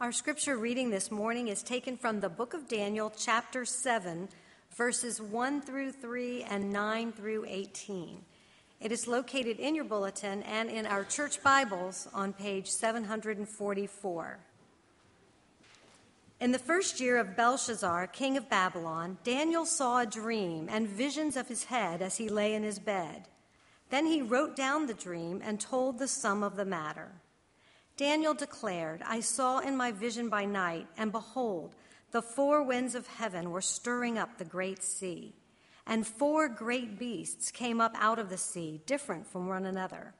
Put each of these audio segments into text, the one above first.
Our scripture reading this morning is taken from the book of Daniel, chapter 7, verses 1 through 3 and 9 through 18. It is located in your bulletin and in our church Bibles on page 744. In the first year of Belshazzar, king of Babylon, Daniel saw a dream and visions of his head as he lay in his bed. Then he wrote down the dream and told the sum of the matter. Daniel declared, I saw in my vision by night, and behold, the four winds of heaven were stirring up the great sea, and four great beasts came up out of the sea, different from one another.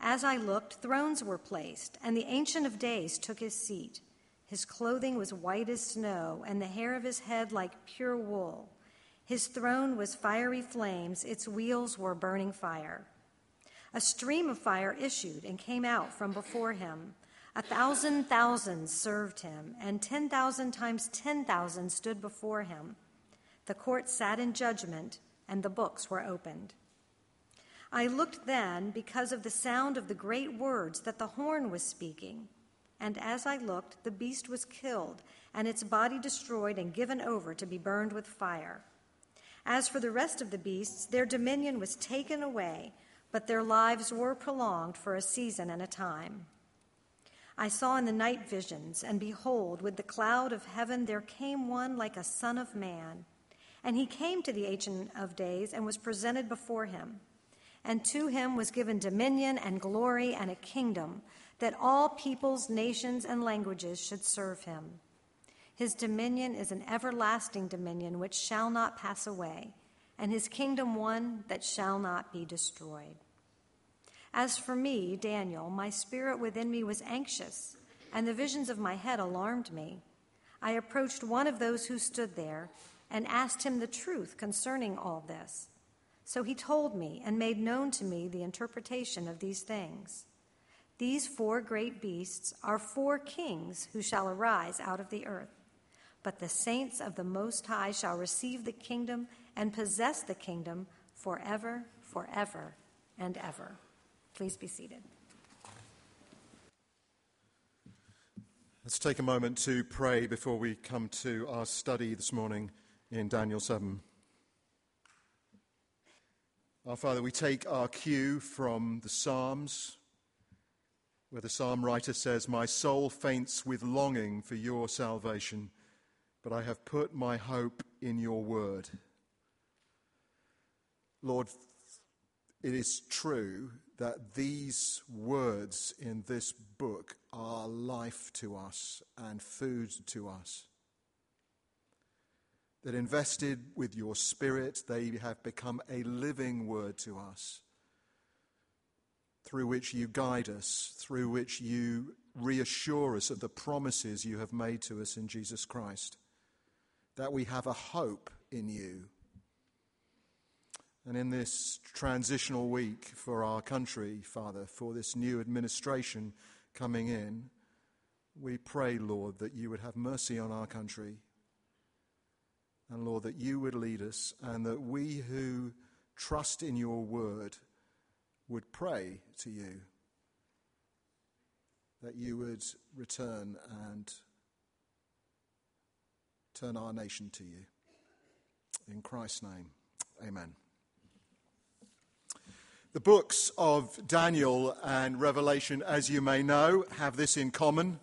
As I looked, thrones were placed, and the Ancient of Days took his seat. His clothing was white as snow, and the hair of his head like pure wool. His throne was fiery flames, its wheels were burning fire. A stream of fire issued and came out from before him. A thousand thousands served him, and 10,000 times 10,000 stood before him. The court sat in judgment, and the books were opened. I looked then because of the sound of the great words that the horn was speaking. And as I looked, the beast was killed, and its body destroyed and given over to be burned with fire. As for the rest of the beasts, their dominion was taken away but their lives were prolonged for a season and a time. I saw in the night visions, and behold, with the cloud of heaven there came one like a son of man. And he came to the Ancient of Days and was presented before him. And to him was given dominion and glory and a kingdom, that all peoples, nations, and languages should serve him. His dominion is an everlasting dominion which shall not pass away and his kingdom one that shall not be destroyed. As for me, Daniel, my spirit within me was anxious, and the visions of my head alarmed me. I approached one of those who stood there and asked him the truth concerning all this. So he told me and made known to me the interpretation of these things. These four great beasts are four kings who shall arise out of the earth. But the saints of the Most High shall receive the kingdom and possess the kingdom forever, forever, and ever. Please be seated. Let's take a moment to pray before we come to our study this morning in Daniel 7. Our Father, we take our cue from the Psalms, where the psalm writer says, My soul faints with longing for your salvation, but I have put my hope in your word. Lord, it is true that these words in this book are life to us and food to us. That invested with your spirit, they have become a living word to us, through which you guide us, through which you reassure us of the promises you have made to us in Jesus Christ, that we have a hope in you and in this transitional week for our country, Father, for this new administration coming in, we pray, Lord, that you would have mercy on our country. And Lord, that you would lead us and that we who trust in your word would pray to you. That you would return and turn our nation to you. In Christ's name, amen. The books of Daniel and Revelation, as you may know, have this in common.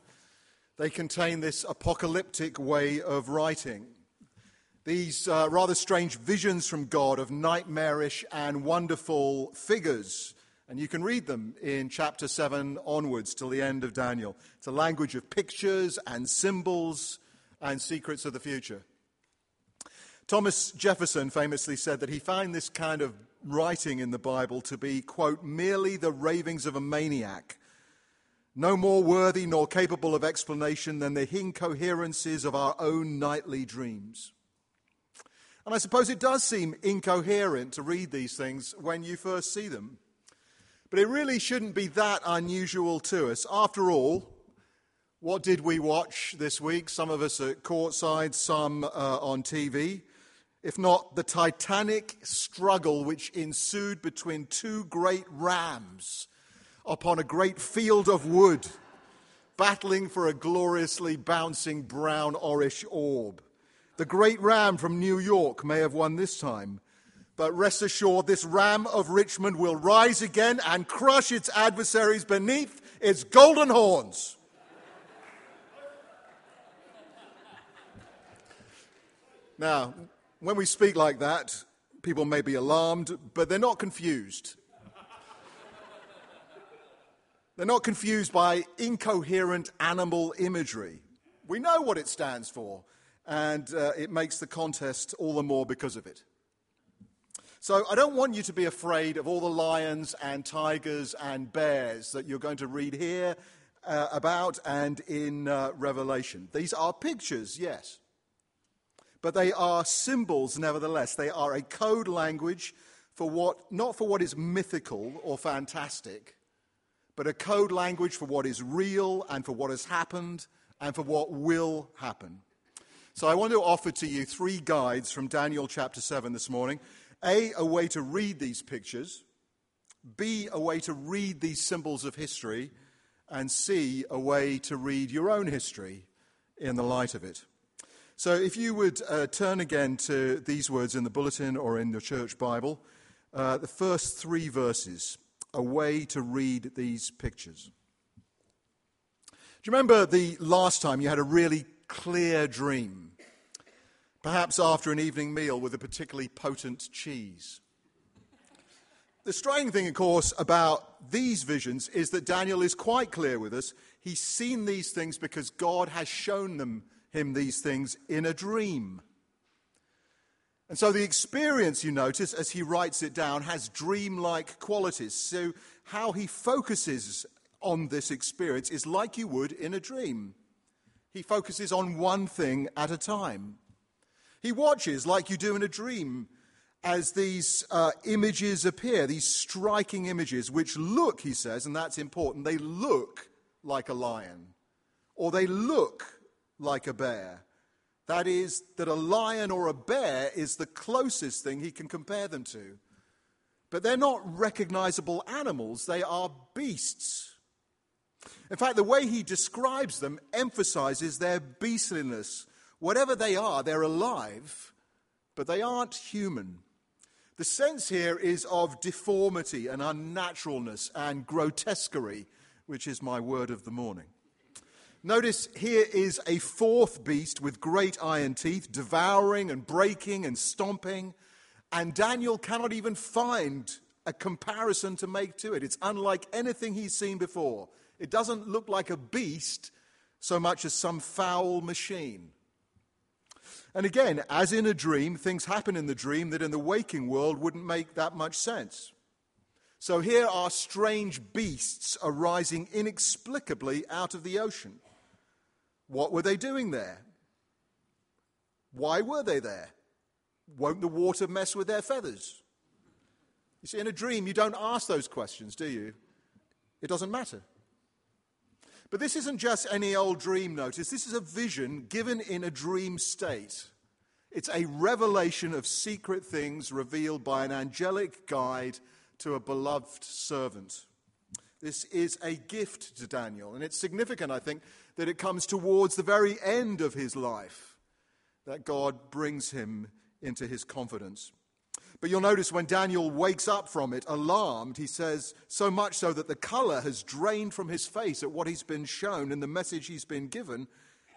They contain this apocalyptic way of writing. These uh, rather strange visions from God of nightmarish and wonderful figures. And you can read them in chapter 7 onwards till the end of Daniel. It's a language of pictures and symbols and secrets of the future. Thomas Jefferson famously said that he found this kind of writing in the Bible to be, quote, merely the ravings of a maniac, no more worthy nor capable of explanation than the incoherencies of our own nightly dreams. And I suppose it does seem incoherent to read these things when you first see them. But it really shouldn't be that unusual to us. After all, what did we watch this week? Some of us at courtside, some uh, on TV if not the titanic struggle which ensued between two great rams upon a great field of wood battling for a gloriously bouncing brown orish orb. The great ram from New York may have won this time, but rest assured, this ram of Richmond will rise again and crush its adversaries beneath its golden horns. Now, when we speak like that, people may be alarmed, but they're not confused. They're not confused by incoherent animal imagery. We know what it stands for, and uh, it makes the contest all the more because of it. So I don't want you to be afraid of all the lions and tigers and bears that you're going to read here uh, about and in uh, Revelation. These are pictures, yes but they are symbols nevertheless. They are a code language for what, not for what is mythical or fantastic, but a code language for what is real and for what has happened and for what will happen. So I want to offer to you three guides from Daniel chapter 7 this morning. A, a way to read these pictures. B, a way to read these symbols of history. And C, a way to read your own history in the light of it. So if you would uh, turn again to these words in the bulletin or in the church Bible, uh, the first three verses, a way to read these pictures. Do you remember the last time you had a really clear dream? Perhaps after an evening meal with a particularly potent cheese. The striking thing, of course, about these visions is that Daniel is quite clear with us. He's seen these things because God has shown them him these things in a dream. And so the experience, you notice, as he writes it down, has dreamlike qualities. So how he focuses on this experience is like you would in a dream. He focuses on one thing at a time. He watches like you do in a dream as these uh, images appear, these striking images, which look, he says, and that's important, they look like a lion, or they look like a bear. That is, that a lion or a bear is the closest thing he can compare them to. But they're not recognizable animals, they are beasts. In fact, the way he describes them emphasizes their beastliness. Whatever they are, they're alive, but they aren't human. The sense here is of deformity and unnaturalness and grotesquerie, which is my word of the morning. Notice here is a fourth beast with great iron teeth, devouring and breaking and stomping. And Daniel cannot even find a comparison to make to it. It's unlike anything he's seen before. It doesn't look like a beast so much as some foul machine. And again, as in a dream, things happen in the dream that in the waking world wouldn't make that much sense. So here are strange beasts arising inexplicably out of the ocean. What were they doing there? Why were they there? Won't the water mess with their feathers? You see, in a dream, you don't ask those questions, do you? It doesn't matter. But this isn't just any old dream, notice. This is a vision given in a dream state. It's a revelation of secret things revealed by an angelic guide to a beloved servant. This is a gift to Daniel, and it's significant, I think, that it comes towards the very end of his life that God brings him into his confidence. But you'll notice when Daniel wakes up from it, alarmed, he says, so much so that the color has drained from his face at what he's been shown and the message he's been given.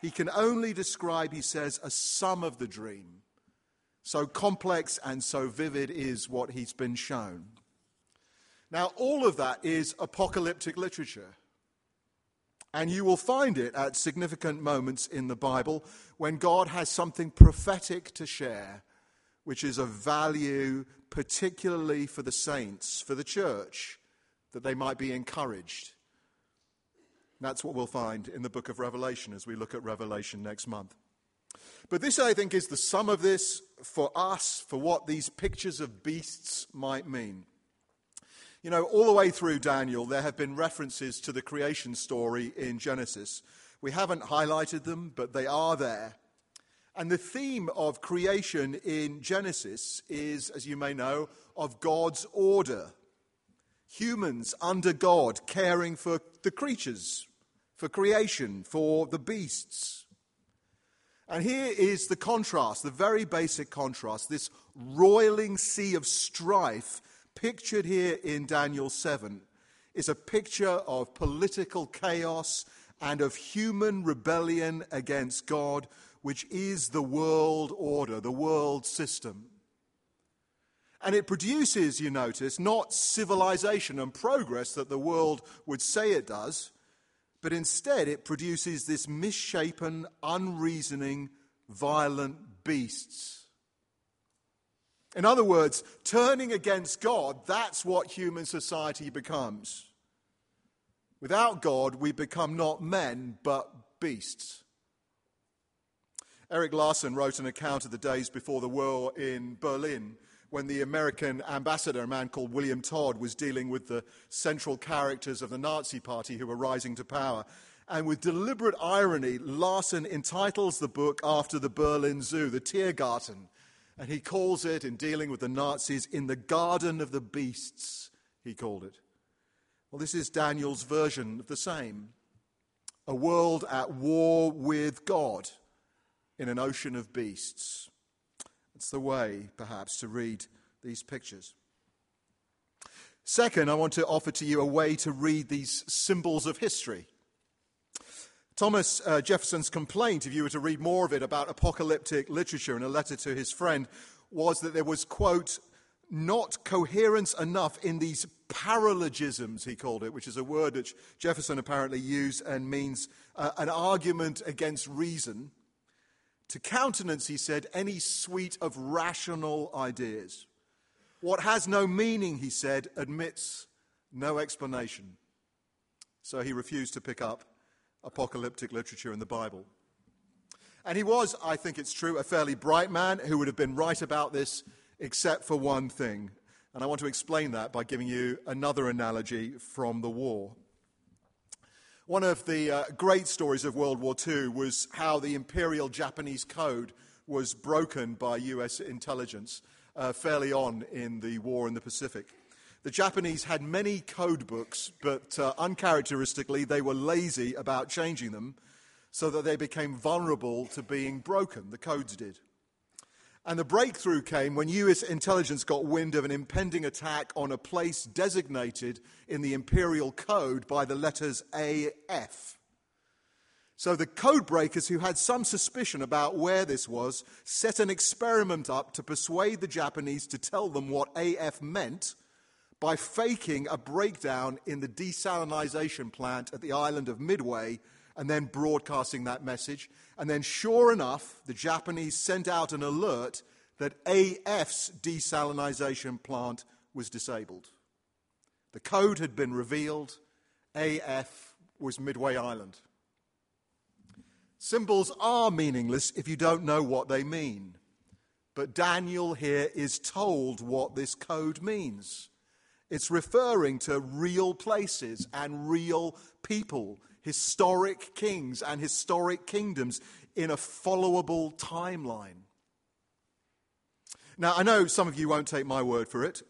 He can only describe, he says, a sum of the dream. So complex and so vivid is what he's been shown. Now, all of that is apocalyptic literature. And you will find it at significant moments in the Bible when God has something prophetic to share, which is of value, particularly for the saints, for the church, that they might be encouraged. That's what we'll find in the book of Revelation as we look at Revelation next month. But this, I think, is the sum of this for us, for what these pictures of beasts might mean. You know, all the way through Daniel, there have been references to the creation story in Genesis. We haven't highlighted them, but they are there. And the theme of creation in Genesis is, as you may know, of God's order. Humans under God caring for the creatures, for creation, for the beasts. And here is the contrast, the very basic contrast, this roiling sea of strife pictured here in Daniel 7 is a picture of political chaos and of human rebellion against God, which is the world order, the world system. And it produces, you notice, not civilization and progress that the world would say it does, but instead it produces this misshapen, unreasoning, violent beasts. In other words, turning against God, that's what human society becomes. Without God, we become not men, but beasts. Erik Larson wrote an account of the days before the war in Berlin when the American ambassador, a man called William Dodd, was dealing with the central characters of the Nazi Party who were rising to power. And with deliberate irony, Larson entitles the book after the Berlin Zoo, the Tiergarten. And he calls it, in dealing with the Nazis, in the Garden of the Beasts, he called it. Well, this is Daniel's version of the same a world at war with God in an ocean of beasts. It's the way, perhaps, to read these pictures. Second, I want to offer to you a way to read these symbols of history. Thomas uh, Jefferson's complaint, if you were to read more of it about apocalyptic literature in a letter to his friend, was that there was, quote, not coherence enough in these paralogisms, he called it, which is a word which Jefferson apparently used and means uh, an argument against reason, to countenance, he said, any suite of rational ideas. What has no meaning, he said, admits no explanation. So he refused to pick up apocalyptic literature in the Bible. And he was, I think it's true, a fairly bright man who would have been right about this except for one thing. And I want to explain that by giving you another analogy from the war. One of the uh, great stories of World War II was how the Imperial Japanese Code was broken by US intelligence uh, fairly on in the war in the Pacific. The Japanese had many code books, but uh, uncharacteristically, they were lazy about changing them so that they became vulnerable to being broken. The codes did. And the breakthrough came when US intelligence got wind of an impending attack on a place designated in the imperial code by the letters AF. So the code breakers who had some suspicion about where this was set an experiment up to persuade the Japanese to tell them what AF meant by faking a breakdown in the desalination plant at the island of Midway and then broadcasting that message. And then, sure enough, the Japanese sent out an alert that AF's desalination plant was disabled. The code had been revealed. AF was Midway Island. Symbols are meaningless if you don't know what they mean. But Daniel here is told what this code means. It's referring to real places and real people historic kings and historic kingdoms in a followable timeline. Now, I know some of you won't take my word for it,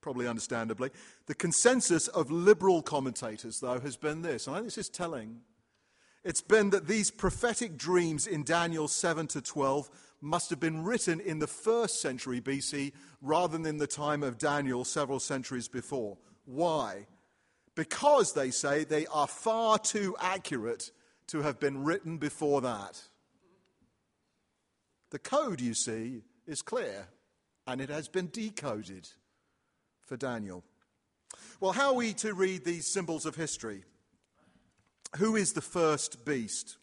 probably understandably. The consensus of liberal commentators, though, has been this, and I think this is telling. It's been that these prophetic dreams in Daniel 7 to 12 must have been written in the first century BC rather than in the time of Daniel several centuries before. Why? because they say they are far too accurate to have been written before that. The code, you see, is clear and it has been decoded for Daniel. Well, how are we to read these symbols of history? Who is the first beast?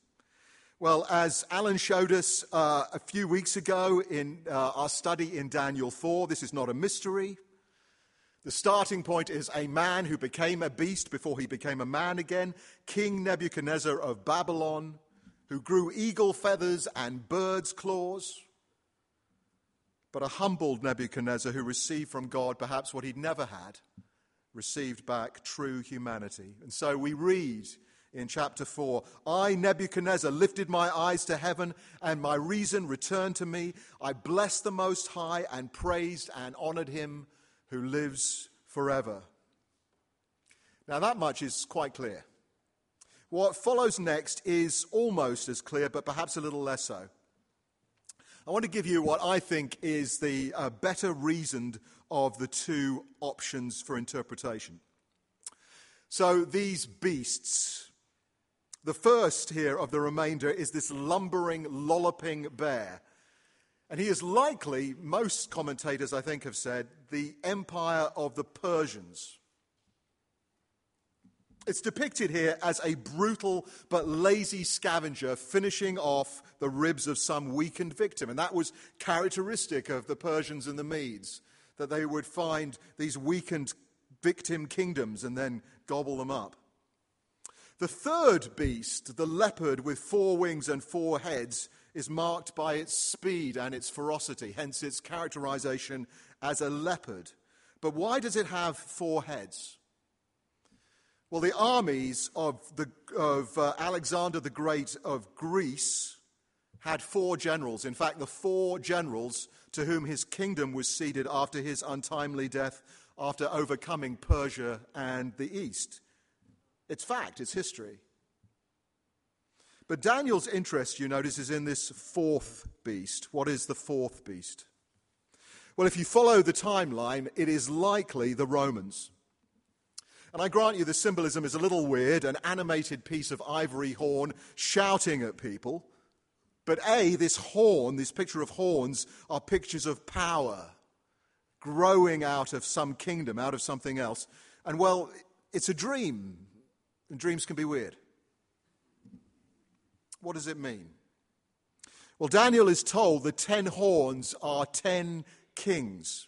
Well, as Alan showed us uh, a few weeks ago in uh, our study in Daniel 4, this is not a mystery. The starting point is a man who became a beast before he became a man again, King Nebuchadnezzar of Babylon, who grew eagle feathers and bird's claws. But a humbled Nebuchadnezzar who received from God perhaps what he'd never had, received back true humanity. And so we read in chapter 4 I, Nebuchadnezzar, lifted my eyes to heaven, and my reason returned to me. I blessed the Most High and praised and honored him who lives forever. Now, that much is quite clear. What follows next is almost as clear, but perhaps a little less so. I want to give you what I think is the uh, better reasoned of the two options for interpretation. So, these beasts, the first here of the remainder is this lumbering, lolloping bear. And he is likely, most commentators I think have said, the empire of the Persians. It's depicted here as a brutal but lazy scavenger finishing off the ribs of some weakened victim. And that was characteristic of the Persians and the Medes, that they would find these weakened victim kingdoms and then gobble them up. The third beast, the leopard with four wings and four heads, is marked by its speed and its ferocity, hence its characterization as a leopard. But why does it have four heads? Well, the armies of, the, of uh, Alexander the Great of Greece had four generals. In fact, the four generals to whom his kingdom was ceded after his untimely death, after overcoming Persia and the East. It's fact, it's history. But Daniel's interest, you notice, is in this fourth beast. What is the fourth beast? Well, if you follow the timeline, it is likely the Romans. And I grant you the symbolism is a little weird an animated piece of ivory horn shouting at people. But A, this horn, this picture of horns, are pictures of power growing out of some kingdom, out of something else. And well, it's a dream, and dreams can be weird. What does it mean? Well, Daniel is told the ten horns are ten kings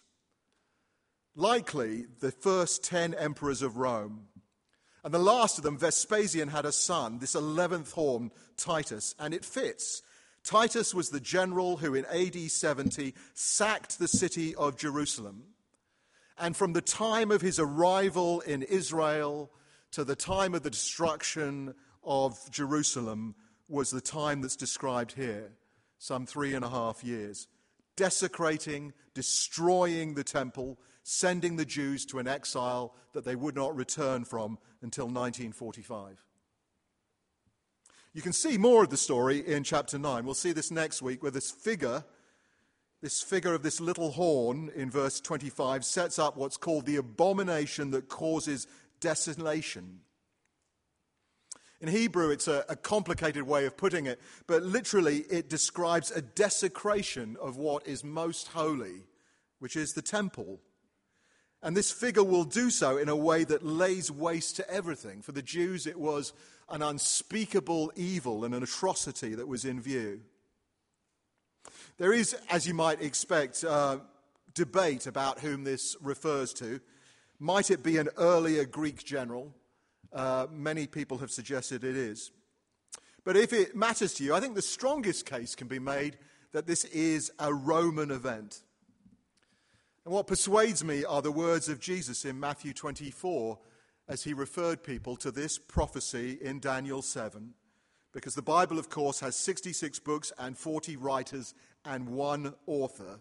likely the first 10 emperors of Rome. And the last of them, Vespasian, had a son, this 11th horn, Titus, and it fits. Titus was the general who in AD 70 sacked the city of Jerusalem. And from the time of his arrival in Israel to the time of the destruction of Jerusalem was the time that's described here, some three and a half years. Desecrating, destroying the temple, sending the Jews to an exile that they would not return from until 1945. You can see more of the story in chapter 9. We'll see this next week where this figure, this figure of this little horn in verse 25, sets up what's called the abomination that causes desolation. In Hebrew, it's a, a, complicated way of putting it, but literally it describes a desecration of what is most holy, which is the temple. And this figure will do so in a way that lays waste to everything. For the Jews, it was an unspeakable evil and an atrocity that was in view. There is, as you might expect, uh, debate about whom this refers to. Might it be an earlier Greek general? Uh, many people have suggested it is. But if it matters to you, I think the strongest case can be made that this is a Roman event. And what persuades me are the words of Jesus in Matthew 24 as he referred people to this prophecy in Daniel 7. Because the Bible, of course, has 66 books and 40 writers and one author,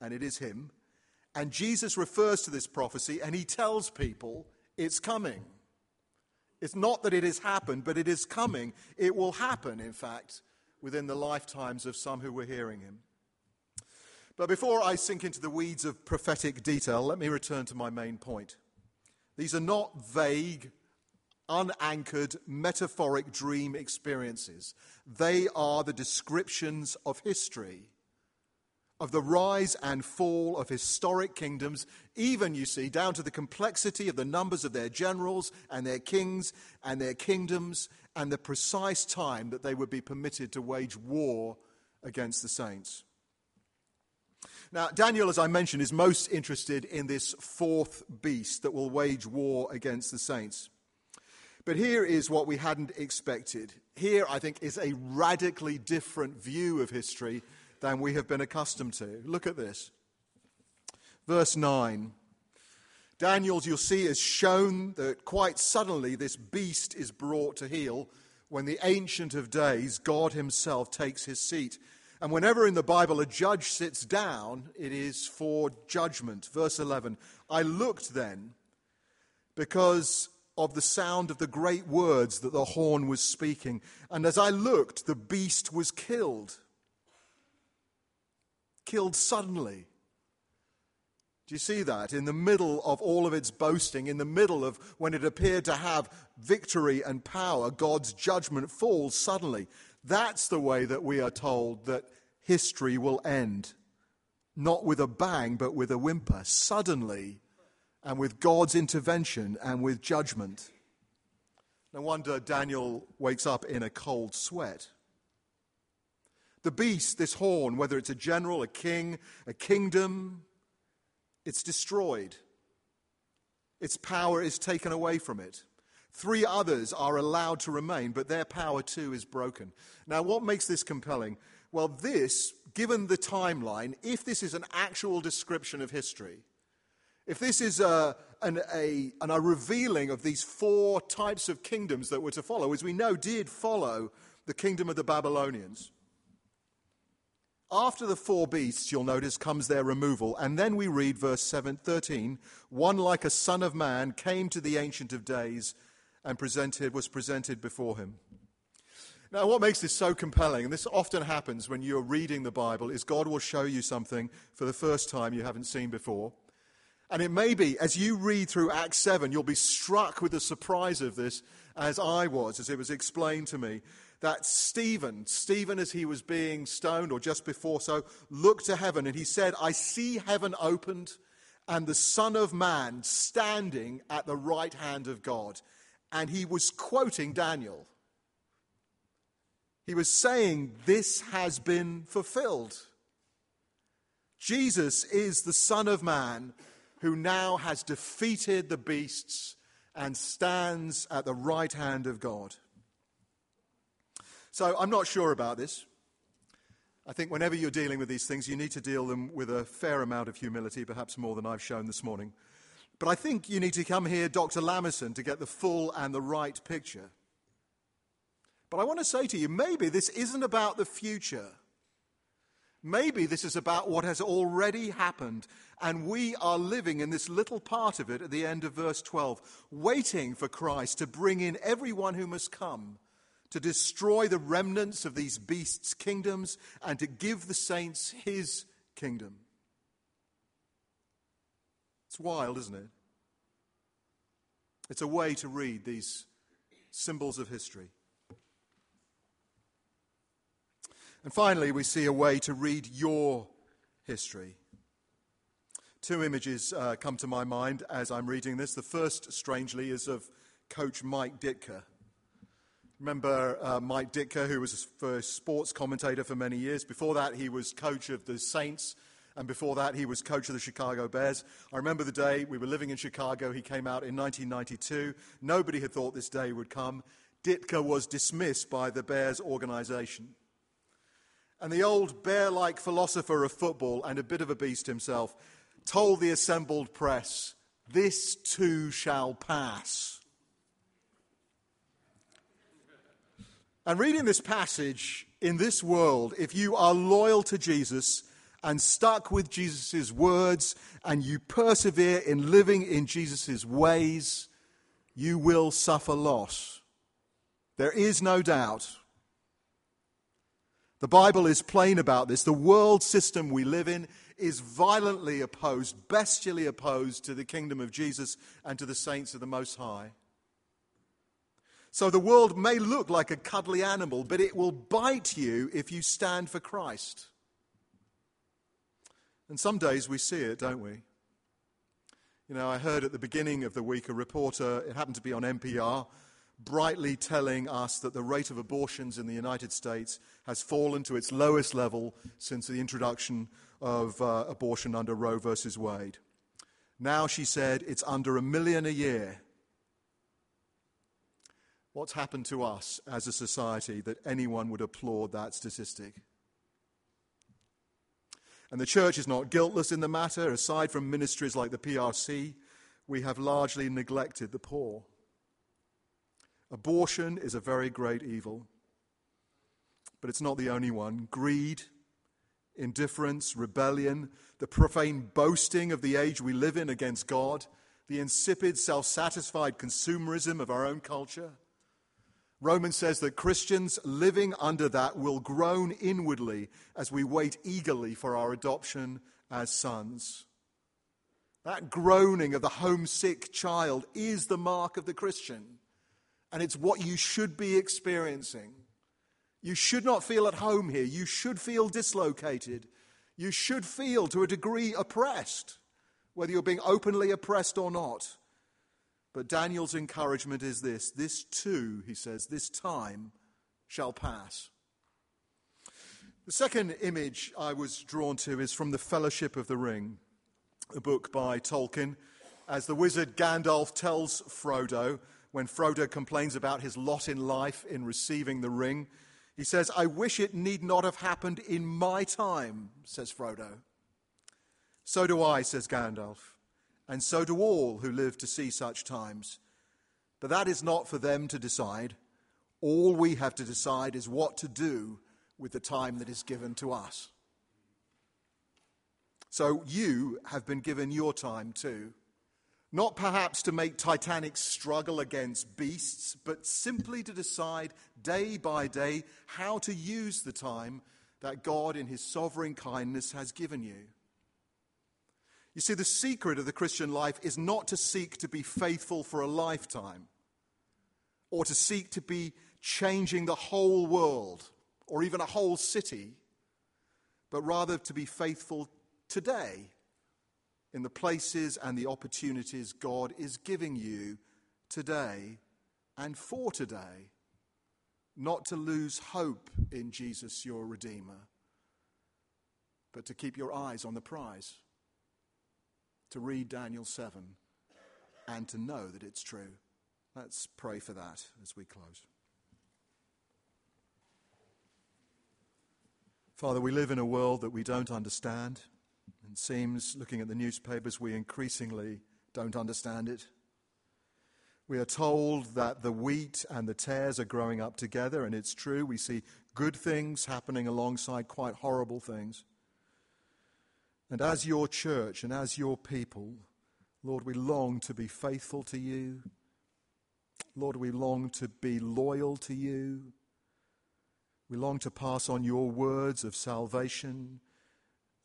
and it is him. And Jesus refers to this prophecy and he tells people it's coming. It's not that it has happened, but it is coming. It will happen, in fact, within the lifetimes of some who were hearing him. But before I sink into the weeds of prophetic detail, let me return to my main point. These are not vague, unanchored, metaphoric dream experiences. They are the descriptions of history, of the rise and fall of historic kingdoms, even, you see, down to the complexity of the numbers of their generals and their kings and their kingdoms and the precise time that they would be permitted to wage war against the saints. Now, Daniel, as I mentioned, is most interested in this fourth beast that will wage war against the saints. But here is what we hadn't expected. Here, I think, is a radically different view of history than we have been accustomed to. Look at this. Verse 9. Daniel's, you'll see, is shown that quite suddenly this beast is brought to heel when the Ancient of Days, God Himself, takes His seat and whenever in the Bible a judge sits down, it is for judgment. Verse 11 I looked then, because of the sound of the great words that the horn was speaking. And as I looked, the beast was killed. Killed suddenly. Do you see that? In the middle of all of its boasting, in the middle of when it appeared to have victory and power, God's judgment falls suddenly. That's the way that we are told that history will end. Not with a bang, but with a whimper. Suddenly, and with God's intervention and with judgment. No wonder Daniel wakes up in a cold sweat. The beast, this horn, whether it's a general, a king, a kingdom, it's destroyed. Its power is taken away from it. Three others are allowed to remain, but their power too is broken. Now, what makes this compelling? Well, this, given the timeline, if this is an actual description of history, if this is a, an, a, an, a revealing of these four types of kingdoms that were to follow, as we know did follow the kingdom of the Babylonians, after the four beasts, you'll notice, comes their removal. And then we read verse 7, 13 one like a son of man came to the Ancient of Days and presented, was presented before him. Now, what makes this so compelling, and this often happens when you're reading the Bible, is God will show you something for the first time you haven't seen before. And it may be, as you read through Acts 7, you'll be struck with the surprise of this, as I was, as it was explained to me, that Stephen, Stephen as he was being stoned, or just before so, looked to heaven and he said, I see heaven opened and the Son of Man standing at the right hand of God. And he was quoting Daniel. He was saying, This has been fulfilled. Jesus is the Son of Man who now has defeated the beasts and stands at the right hand of God. So I'm not sure about this. I think whenever you're dealing with these things, you need to deal them with a fair amount of humility, perhaps more than I've shown this morning. But I think you need to come here, Dr. Lamison, to get the full and the right picture. But I want to say to you, maybe this isn't about the future. Maybe this is about what has already happened, and we are living in this little part of it at the end of verse 12, waiting for Christ to bring in everyone who must come, to destroy the remnants of these beasts' kingdoms, and to give the saints his kingdom. It's wild, isn't it? It's a way to read these symbols of history. And finally, we see a way to read your history. Two images uh, come to my mind as I'm reading this. The first, strangely, is of coach Mike Ditka. Remember uh, Mike Ditka, who was a first sports commentator for many years? Before that, he was coach of the Saints, and before that, he was coach of the Chicago Bears. I remember the day we were living in Chicago. He came out in 1992. Nobody had thought this day would come. Ditka was dismissed by the Bears organization. And the old bear like philosopher of football and a bit of a beast himself told the assembled press, This too shall pass. And reading this passage in this world, if you are loyal to Jesus and stuck with Jesus' words and you persevere in living in Jesus' ways, you will suffer loss. There is no doubt. The Bible is plain about this. The world system we live in is violently opposed, bestially opposed to the kingdom of Jesus and to the saints of the Most High. So the world may look like a cuddly animal, but it will bite you if you stand for Christ. And some days we see it, don't we? You know, I heard at the beginning of the week a reporter, it happened to be on NPR, brightly telling us that the rate of abortions in the United States has fallen to its lowest level since the introduction of uh, abortion under Roe versus Wade. Now, she said, it's under a million a year. What's happened to us as a society that anyone would applaud that statistic? And the church is not guiltless in the matter. Aside from ministries like the PRC, we have largely neglected the poor. Abortion is a very great evil, but it's not the only one. Greed, indifference, rebellion, the profane boasting of the age we live in against God, the insipid, self satisfied consumerism of our own culture. Romans says that Christians living under that will groan inwardly as we wait eagerly for our adoption as sons. That groaning of the homesick child is the mark of the Christian, and it's what you should be experiencing. You should not feel at home here. You should feel dislocated. You should feel, to a degree, oppressed, whether you're being openly oppressed or not. But Daniel's encouragement is this this too, he says, this time shall pass. The second image I was drawn to is from The Fellowship of the Ring, a book by Tolkien, as the wizard Gandalf tells Frodo when Frodo complains about his lot in life in receiving the ring. He says, I wish it need not have happened in my time, says Frodo. So do I, says Gandalf and so do all who live to see such times. But that is not for them to decide. All we have to decide is what to do with the time that is given to us. So you have been given your time too. Not perhaps to make Titanic struggle against beasts, but simply to decide day by day how to use the time that God, in His sovereign kindness, has given you. You see, the secret of the Christian life is not to seek to be faithful for a lifetime or to seek to be changing the whole world or even a whole city, but rather to be faithful today in the places and the opportunities God is giving you today and for today. Not to lose hope in Jesus, your Redeemer, but to keep your eyes on the prize to read Daniel 7 and to know that it's true. Let's pray for that as we close. Father, we live in a world that we don't understand. It seems, looking at the newspapers, we increasingly don't understand it. We are told that the wheat and the tares are growing up together, and it's true. We see good things happening alongside quite horrible things. And as your church and as your people, Lord, we long to be faithful to you. Lord, we long to be loyal to you. We long to pass on your words of salvation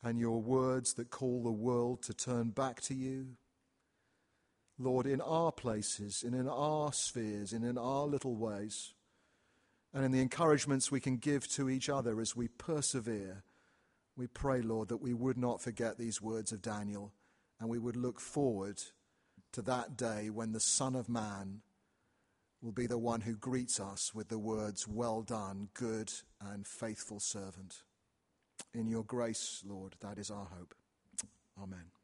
and your words that call the world to turn back to you. Lord, in our places and in our spheres and in our little ways, and in the encouragements we can give to each other as we persevere we pray, Lord, that we would not forget these words of Daniel and we would look forward to that day when the Son of Man will be the one who greets us with the words, Well done, good and faithful servant. In your grace, Lord, that is our hope. Amen.